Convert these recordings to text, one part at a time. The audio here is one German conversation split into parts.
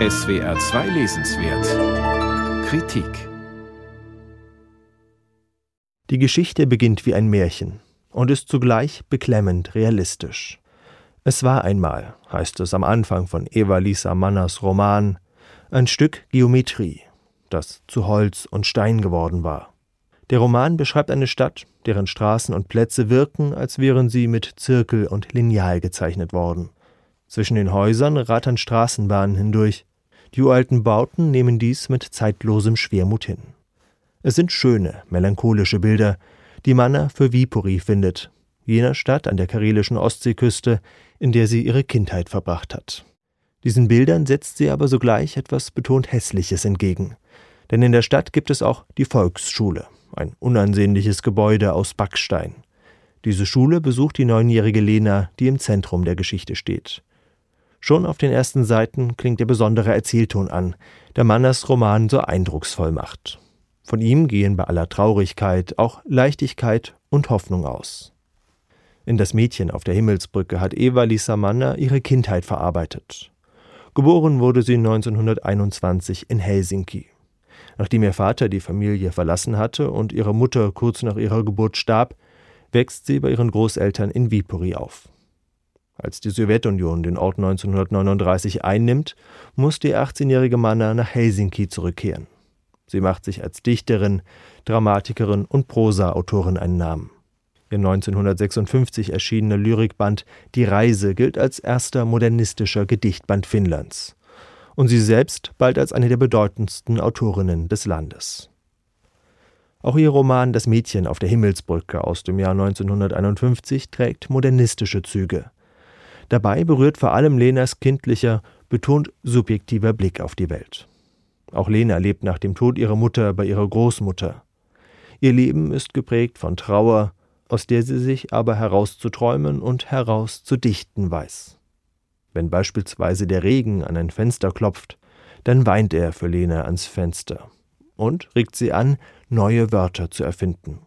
SWR 2 Lesenswert Kritik Die Geschichte beginnt wie ein Märchen und ist zugleich beklemmend realistisch. Es war einmal, heißt es am Anfang von Eva-Lisa Manners Roman, ein Stück Geometrie, das zu Holz und Stein geworden war. Der Roman beschreibt eine Stadt, deren Straßen und Plätze wirken, als wären sie mit Zirkel und Lineal gezeichnet worden. Zwischen den Häusern rattern Straßenbahnen hindurch. Die uralten Bauten nehmen dies mit zeitlosem Schwermut hin. Es sind schöne, melancholische Bilder, die Manna für Viipuri findet, jener Stadt an der karelischen Ostseeküste, in der sie ihre Kindheit verbracht hat. Diesen Bildern setzt sie aber sogleich etwas betont Hässliches entgegen. Denn in der Stadt gibt es auch die Volksschule, ein unansehnliches Gebäude aus Backstein. Diese Schule besucht die neunjährige Lena, die im Zentrum der Geschichte steht. Schon auf den ersten Seiten klingt der besondere Erzählton an, der Manners Roman so eindrucksvoll macht. Von ihm gehen bei aller Traurigkeit auch Leichtigkeit und Hoffnung aus. In das Mädchen auf der Himmelsbrücke hat Eva-Lisa Manner ihre Kindheit verarbeitet. Geboren wurde sie 1921 in Helsinki. Nachdem ihr Vater die Familie verlassen hatte und ihre Mutter kurz nach ihrer Geburt starb, wächst sie bei ihren Großeltern in Viipuri auf. Als die Sowjetunion den Ort 1939 einnimmt, muss die 18-jährige Manna nach Helsinki zurückkehren. Sie macht sich als Dichterin, Dramatikerin und Prosa-Autorin einen Namen. Ihr 1956 erschienener Lyrikband Die Reise gilt als erster modernistischer Gedichtband Finnlands. Und sie selbst bald als eine der bedeutendsten Autorinnen des Landes. Auch ihr Roman Das Mädchen auf der Himmelsbrücke aus dem Jahr 1951 trägt modernistische Züge. Dabei berührt vor allem Lenas kindlicher, betont subjektiver Blick auf die Welt. Auch Lena lebt nach dem Tod ihrer Mutter bei ihrer Großmutter. Ihr Leben ist geprägt von Trauer, aus der sie sich aber herauszuträumen und herauszudichten weiß. Wenn beispielsweise der Regen an ein Fenster klopft, dann weint er für Lena ans Fenster und regt sie an, neue Wörter zu erfinden.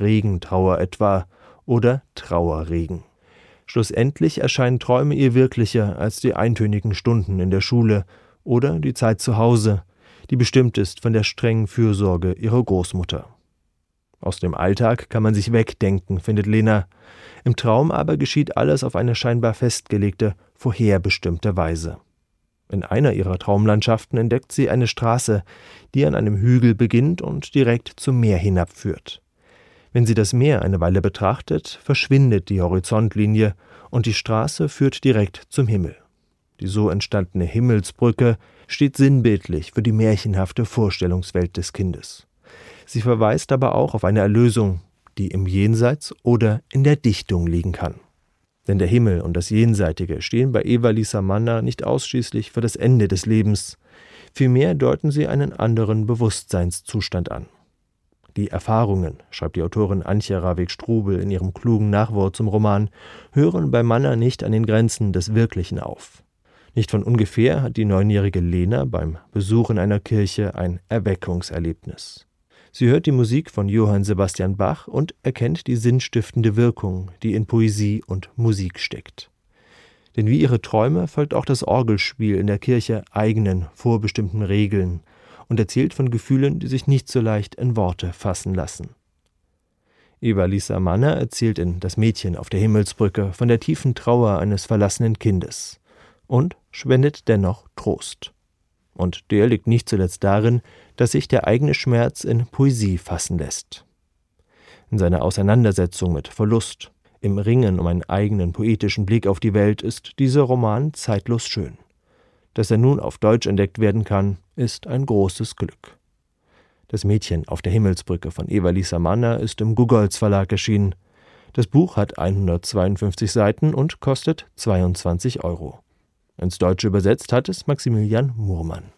Regentrauer etwa oder Trauerregen. Schlussendlich erscheinen Träume ihr wirklicher als die eintönigen Stunden in der Schule oder die Zeit zu Hause, die bestimmt ist von der strengen Fürsorge ihrer Großmutter. Aus dem Alltag kann man sich wegdenken, findet Lena. Im Traum aber geschieht alles auf eine scheinbar festgelegte, vorherbestimmte Weise. In einer ihrer Traumlandschaften entdeckt sie eine Straße, die an einem Hügel beginnt und direkt zum Meer hinabführt. Wenn sie das Meer eine Weile betrachtet, verschwindet die Horizontlinie und die Straße führt direkt zum Himmel. Die so entstandene Himmelsbrücke steht sinnbildlich für die märchenhafte Vorstellungswelt des Kindes. Sie verweist aber auch auf eine Erlösung, die im Jenseits oder in der Dichtung liegen kann. Denn der Himmel und das Jenseitige stehen bei Eva-Lisa Manna nicht ausschließlich für das Ende des Lebens, vielmehr deuten sie einen anderen Bewusstseinszustand an. Die Erfahrungen, schreibt die Autorin Antje Ravik-Strubel in ihrem klugen Nachwort zum Roman, hören bei Manna nicht an den Grenzen des Wirklichen auf. Nicht von ungefähr hat die neunjährige Lena beim Besuch in einer Kirche ein Erweckungserlebnis. Sie hört die Musik von Johann Sebastian Bach und erkennt die sinnstiftende Wirkung, die in Poesie und Musik steckt. Denn wie ihre Träume folgt auch das Orgelspiel in der Kirche eigenen, vorbestimmten Regeln und erzählt von Gefühlen, die sich nicht so leicht in Worte fassen lassen. Eva-Lisa Manner erzählt in Das Mädchen auf der Himmelsbrücke von der tiefen Trauer eines verlassenen Kindes und spendet dennoch Trost. Und der liegt nicht zuletzt darin, dass sich der eigene Schmerz in Poesie fassen lässt. In seiner Auseinandersetzung mit Verlust, im Ringen um einen eigenen poetischen Blick auf die Welt ist dieser Roman zeitlos schön. Dass er nun auf Deutsch entdeckt werden kann, ist ein großes Glück. Das Mädchen auf der Himmelsbrücke von Eva-Lisa Manner ist im Gugolz Verlag erschienen. Das Buch hat 152 Seiten und kostet 22 Euro. Ins Deutsche übersetzt hat es Maximilian Murmann.